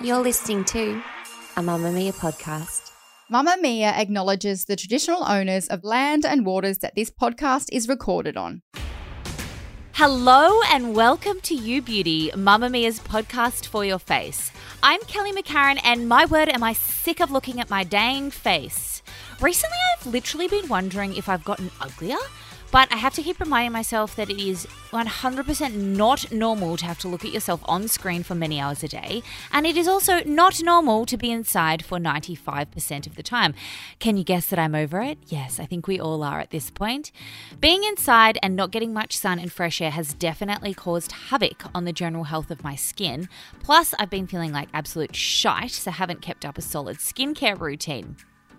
You're listening to a Mamamia podcast. Mamamia acknowledges the traditional owners of land and waters that this podcast is recorded on. Hello and welcome to You Beauty, Mamamia's podcast for your face. I'm Kelly McCarren, and my word, am I sick of looking at my dang face. Recently, I've literally been wondering if I've gotten uglier. But I have to keep reminding myself that it is 100% not normal to have to look at yourself on screen for many hours a day. And it is also not normal to be inside for 95% of the time. Can you guess that I'm over it? Yes, I think we all are at this point. Being inside and not getting much sun and fresh air has definitely caused havoc on the general health of my skin. Plus, I've been feeling like absolute shite, so haven't kept up a solid skincare routine.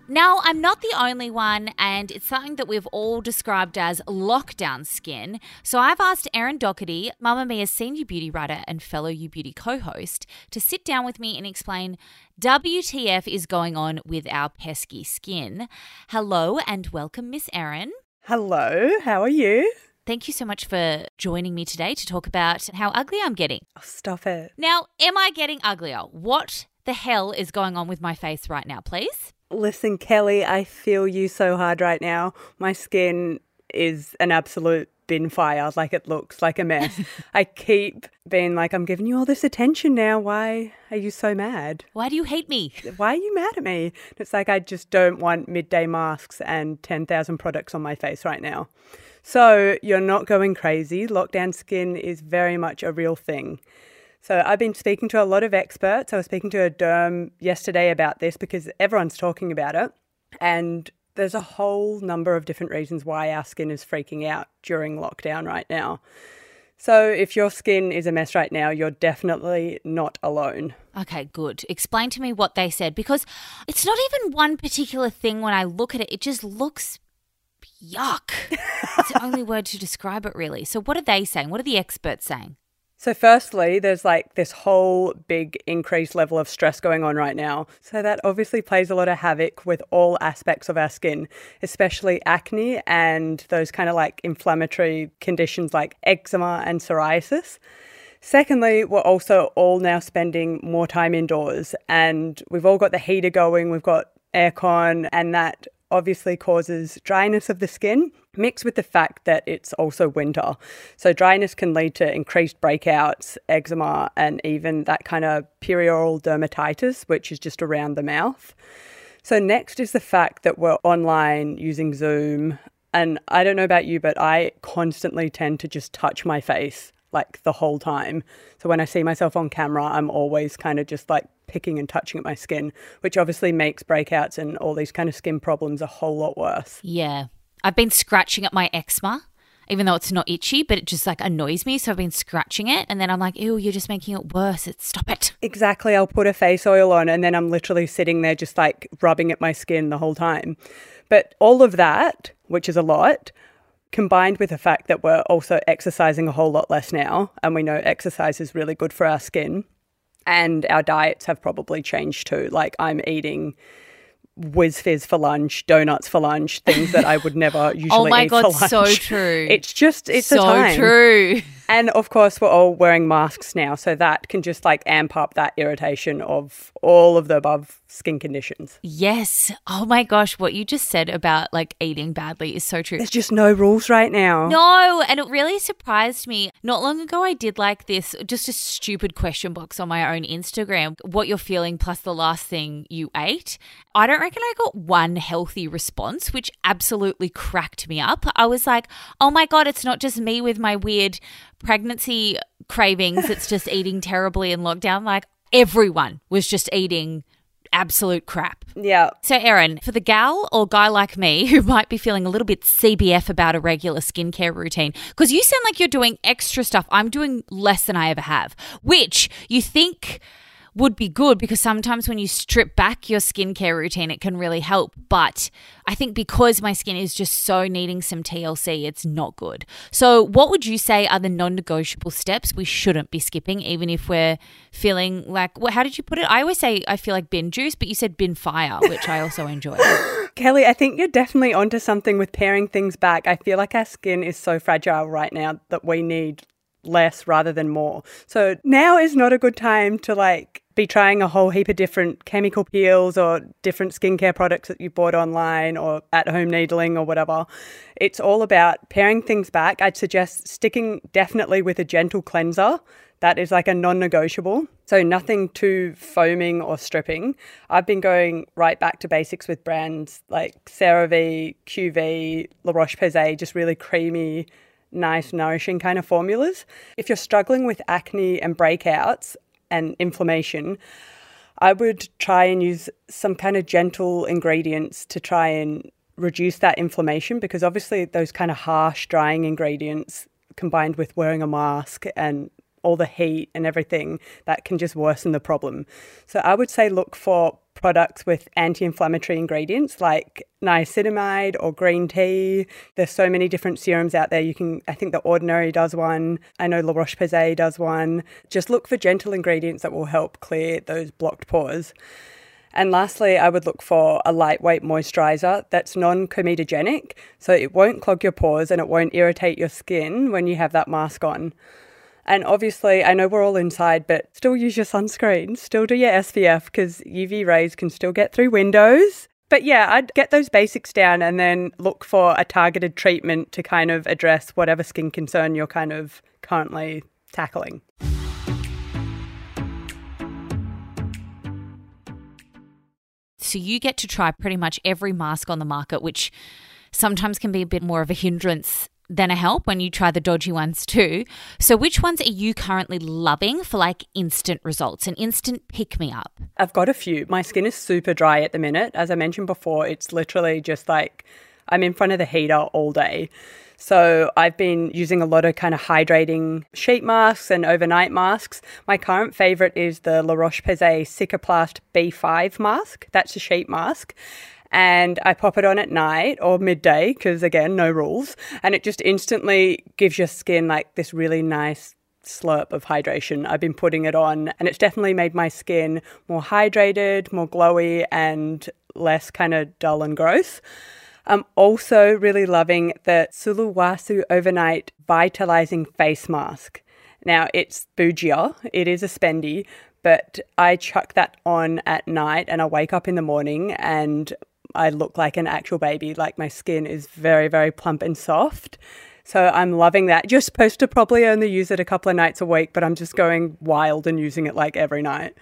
Now, I'm not the only one, and it's something that we've all described as lockdown skin. So I've asked Erin Doherty, Mamamia's senior beauty writer and fellow You Beauty co host, to sit down with me and explain WTF is going on with our pesky skin. Hello and welcome, Miss Erin. Hello, how are you? Thank you so much for joining me today to talk about how ugly I'm getting. Oh, stop it. Now, am I getting uglier? What the hell is going on with my face right now, please? Listen, Kelly, I feel you so hard right now. My skin is an absolute bin fire. Like it looks like a mess. I keep being like, I'm giving you all this attention now. Why are you so mad? Why do you hate me? Why are you mad at me? It's like I just don't want midday masks and 10,000 products on my face right now. So you're not going crazy. Lockdown skin is very much a real thing. So I've been speaking to a lot of experts. I was speaking to a derm yesterday about this because everyone's talking about it. And there's a whole number of different reasons why our skin is freaking out during lockdown right now. So if your skin is a mess right now, you're definitely not alone. Okay, good. Explain to me what they said because it's not even one particular thing when I look at it, it just looks yuck. it's the only word to describe it, really. So, what are they saying? What are the experts saying? So, firstly, there's like this whole big increased level of stress going on right now. So, that obviously plays a lot of havoc with all aspects of our skin, especially acne and those kind of like inflammatory conditions like eczema and psoriasis. Secondly, we're also all now spending more time indoors and we've all got the heater going, we've got aircon, and that obviously causes dryness of the skin, mixed with the fact that it's also winter. So, dryness can lead to increased breakouts, eczema, and even that kind of perioral dermatitis, which is just around the mouth. So, next is the fact that we're online using Zoom. And I don't know about you, but I constantly tend to just touch my face like the whole time. So when I see myself on camera, I'm always kind of just like picking and touching at my skin, which obviously makes breakouts and all these kind of skin problems a whole lot worse. Yeah. I've been scratching at my eczema, even though it's not itchy, but it just like annoys me. So I've been scratching it. And then I'm like, ew, you're just making it worse. It's, stop it. Exactly. I'll put a face oil on and then I'm literally sitting there just like rubbing at my skin the whole time. But all of that, which is a lot, combined with the fact that we're also exercising a whole lot less now, and we know exercise is really good for our skin, and our diets have probably changed too. Like I'm eating whiz fizz for lunch, donuts for lunch, things that I would never oh usually eat. oh my God, so true. It's just it's so a time. true. And of course, we're all wearing masks now, so that can just like amp up that irritation of all of the above skin conditions. Yes. Oh my gosh, what you just said about like eating badly is so true. There's just no rules right now. No, and it really surprised me. Not long ago, I did like this, just a stupid question box on my own Instagram what you're feeling plus the last thing you ate. I don't reckon I got one healthy response, which absolutely cracked me up. I was like, oh my God, it's not just me with my weird pregnancy cravings, it's just eating terribly in lockdown. Like, everyone was just eating absolute crap. Yeah. So, Erin, for the gal or guy like me who might be feeling a little bit CBF about a regular skincare routine, because you sound like you're doing extra stuff. I'm doing less than I ever have, which you think would be good because sometimes when you strip back your skincare routine, it can really help. But I think because my skin is just so needing some TLC, it's not good. So, what would you say are the non negotiable steps we shouldn't be skipping, even if we're feeling like, well, how did you put it? I always say I feel like bin juice, but you said bin fire, which I also enjoy. Kelly, I think you're definitely onto something with paring things back. I feel like our skin is so fragile right now that we need less rather than more. So now is not a good time to like be trying a whole heap of different chemical peels or different skincare products that you bought online or at home needling or whatever. It's all about paring things back. I'd suggest sticking definitely with a gentle cleanser. That is like a non negotiable. So, nothing too foaming or stripping. I've been going right back to basics with brands like CeraVe, QV, La Roche Posay, just really creamy, nice, nourishing kind of formulas. If you're struggling with acne and breakouts, and inflammation, I would try and use some kind of gentle ingredients to try and reduce that inflammation because obviously those kind of harsh drying ingredients combined with wearing a mask and all the heat and everything that can just worsen the problem. So I would say look for products with anti-inflammatory ingredients like niacinamide or green tea. There's so many different serums out there. You can I think the Ordinary does one. I know La Roche-Posay does one. Just look for gentle ingredients that will help clear those blocked pores. And lastly, I would look for a lightweight moisturizer that's non comedogenic, so it won't clog your pores and it won't irritate your skin when you have that mask on. And obviously, I know we're all inside, but still use your sunscreen, still do your SPF because UV rays can still get through windows. But yeah, I'd get those basics down and then look for a targeted treatment to kind of address whatever skin concern you're kind of currently tackling. So you get to try pretty much every mask on the market, which sometimes can be a bit more of a hindrance than a help when you try the dodgy ones too. So, which ones are you currently loving for like instant results, an instant pick me up? I've got a few. My skin is super dry at the minute. As I mentioned before, it's literally just like I'm in front of the heater all day. So I've been using a lot of kind of hydrating sheet masks and overnight masks. My current favorite is the La Roche-Posay Cicaplast B5 mask. That's a sheet mask and I pop it on at night or midday because again, no rules, and it just instantly gives your skin like this really nice slurp of hydration. I've been putting it on and it's definitely made my skin more hydrated, more glowy and less kind of dull and gross. I'm also really loving the Sulwhasoo Overnight Vitalizing Face Mask. Now, it's bougia, it is a spendy, but I chuck that on at night and I wake up in the morning and I look like an actual baby. Like my skin is very, very plump and soft. So I'm loving that. You're supposed to probably only use it a couple of nights a week, but I'm just going wild and using it like every night.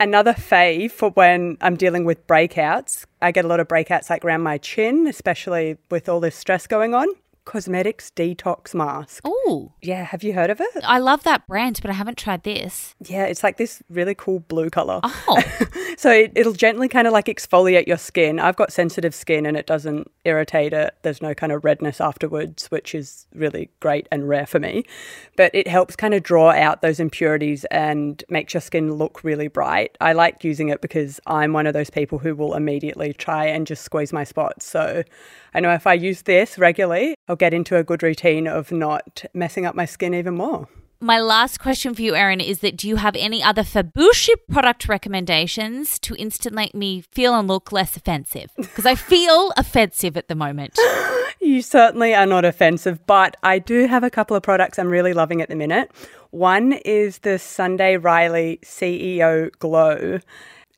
Another fave for when I'm dealing with breakouts. I get a lot of breakouts like around my chin, especially with all this stress going on. Cosmetics Detox Mask. Oh. Yeah, have you heard of it? I love that brand, but I haven't tried this. Yeah, it's like this really cool blue color. Oh. so it, it'll gently kind of like exfoliate your skin. I've got sensitive skin and it doesn't irritate it. There's no kind of redness afterwards, which is really great and rare for me. But it helps kind of draw out those impurities and makes your skin look really bright. I like using it because I'm one of those people who will immediately try and just squeeze my spots. So I know if I use this regularly, I'll get into a good routine of not messing up my skin even more. My last question for you, Erin, is that do you have any other Fabushi product recommendations to instantly make me feel and look less offensive? Because I feel offensive at the moment. You certainly are not offensive, but I do have a couple of products I'm really loving at the minute. One is the Sunday Riley CEO Glow.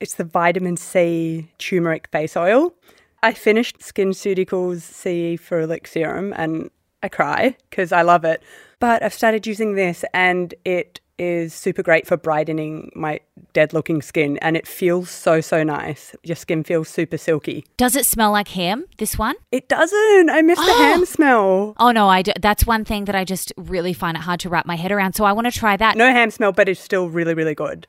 It's the vitamin C turmeric face oil. I finished SkinCeuticals CE Ferulic Serum and I cry because I love it. But I've started using this and it is super great for brightening my dead looking skin and it feels so so nice. Your skin feels super silky. Does it smell like ham, this one? It doesn't. I miss the ham smell. Oh no, I do. that's one thing that I just really find it hard to wrap my head around. So I want to try that. No ham smell, but it's still really really good.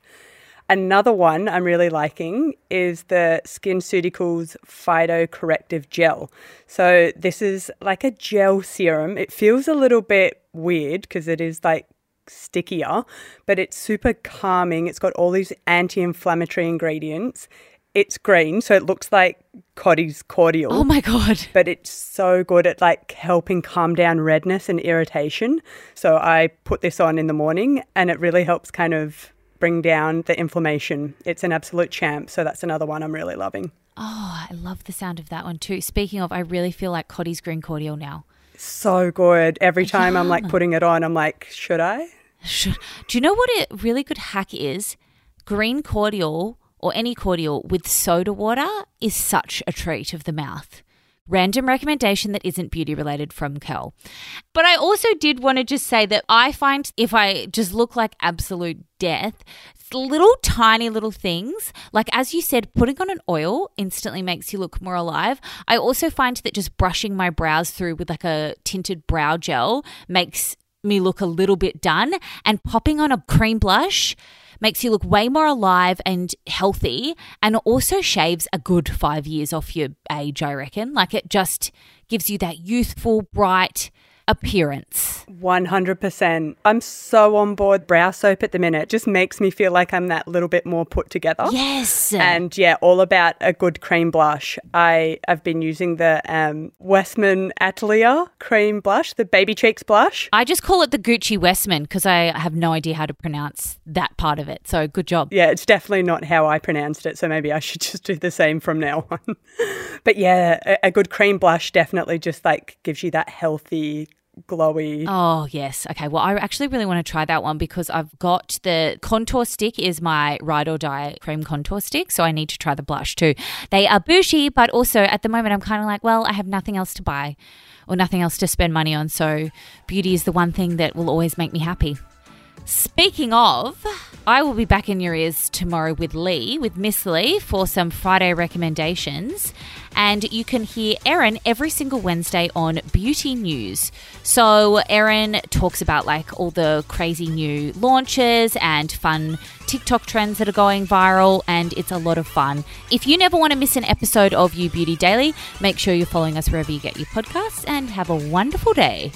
Another one I'm really liking is the SkinCeuticals Phyto Corrective Gel. So this is like a gel serum. It feels a little bit weird because it is like stickier, but it's super calming. It's got all these anti-inflammatory ingredients. It's green, so it looks like Cottee's cordial. Oh my god. But it's so good at like helping calm down redness and irritation. So I put this on in the morning and it really helps kind of bring down the inflammation. It's an absolute champ. So that's another one I'm really loving. Oh, I love the sound of that one too. Speaking of, I really feel like Cottee's Green Cordial now. So good. Every time I'm like putting it on, I'm like, should I? Should. Do you know what a really good hack is? Green cordial or any cordial with soda water is such a treat of the mouth. Random recommendation that isn't beauty related from Curl. But I also did want to just say that I find if I just look like absolute death, little tiny little things, like as you said, putting on an oil instantly makes you look more alive. I also find that just brushing my brows through with like a tinted brow gel makes me look a little bit done, and popping on a cream blush makes you look way more alive and healthy, and also shaves a good five years off your age, I reckon. Like it just gives you that youthful, bright, appearance. 100%. I'm so on board brow soap at the minute. It just makes me feel like I'm that little bit more put together. Yes. And yeah, all about a good cream blush. I have been using the um, Westman Atelier cream blush, the baby cheeks blush. I just call it the Gucci Westman because I have no idea how to pronounce that part of it. So good job. Yeah, it's definitely not how I pronounced it. So maybe I should just do the same from now on. but yeah, a, a good cream blush definitely just like gives you that healthy glowy. Oh, yes. Okay. Well, I actually really want to try that one because I've got the contour stick is my ride or die cream contour stick. So I need to try the blush too. They are bougie, but also at the moment I'm kind of like, well, I have nothing else to buy or nothing else to spend money on. So beauty is the one thing that will always make me happy. Speaking of, I will be back in your ears tomorrow with Leigh, with Miss Leigh, for some Friday recommendations. And you can hear Erin every single Wednesday on Beauty News. So, Erin talks about like all the crazy new launches and fun TikTok trends that are going viral, and it's a lot of fun. If you never want to miss an episode of You Beauty Daily, make sure you're following us wherever you get your podcasts and have a wonderful day.